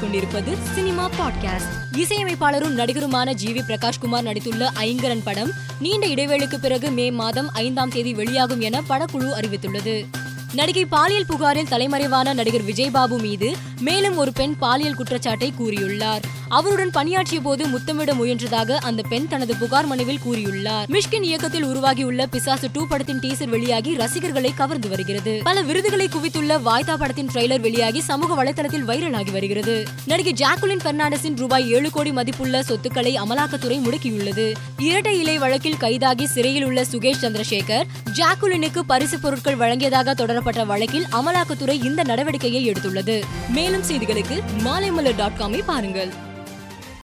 கேட்டுக்கொண்டிருப்பது cinema podcast. இசையமைப்பாளரும் நடிகருமான ஜி வி பிரகாஷ்குமார் நடித்துள்ள ஐங்கரன் படம் நீண்ட இடைவேளைக்கு பிறகு மே மாதம் ஐந்தாம் தேதி வெளியாகும் என படக்குழு அறிவித்துள்ளது. நடிகை பாலியல் புகாரில் தலைமறைவான நடிகர் விஜய்பாபு மீது மேலும் ஒரு பெண் பாலியல் குற்றச்சாட்டை கூறியுள்ளார். அவருடன் பணியாற்றிய போது முத்தமிட முயன்றதாக அந்த பெண் தனது புகார் மனுவில் கூறியுள்ளார். மிஷ்கின் இயக்கத்தில் உருவாகியுள்ள பிசாசு டூ படத்தின் டீசர் வெளியாகி ரசிகர்களை கவர்ந்து வருகிறது. பல விருதுகளை குவித்துள்ள வாய்தா படத்தின் ட்ரெய்லர் வெளியாகி சமூக வலைதளத்தில் வைரலாகி வருகிறது. நடிகை ஜாக்குலின் பெர்னாண்டஸின் ரூபாய் ஏழு கோடி மதிப்புள்ள சொத்துக்களை அமலாக்கத்துறை முடக்கியுள்ளது. இரட்டை இலை வழக்கில் கைதாகி சிறையில் உள்ள சுகேஷ் சந்திரசேகர் ஜாக்குலினுக்கு பரிசு பொருட்கள் வழங்கியதாக தொடரப்பட்ட வழக்கில் அமலாக்கத்துறை இந்த நடவடிக்கையை எடுத்துள்ளது. மேலும் செய்திகளுக்கு மாலைமலர் டாட் காமை பாருங்கள்.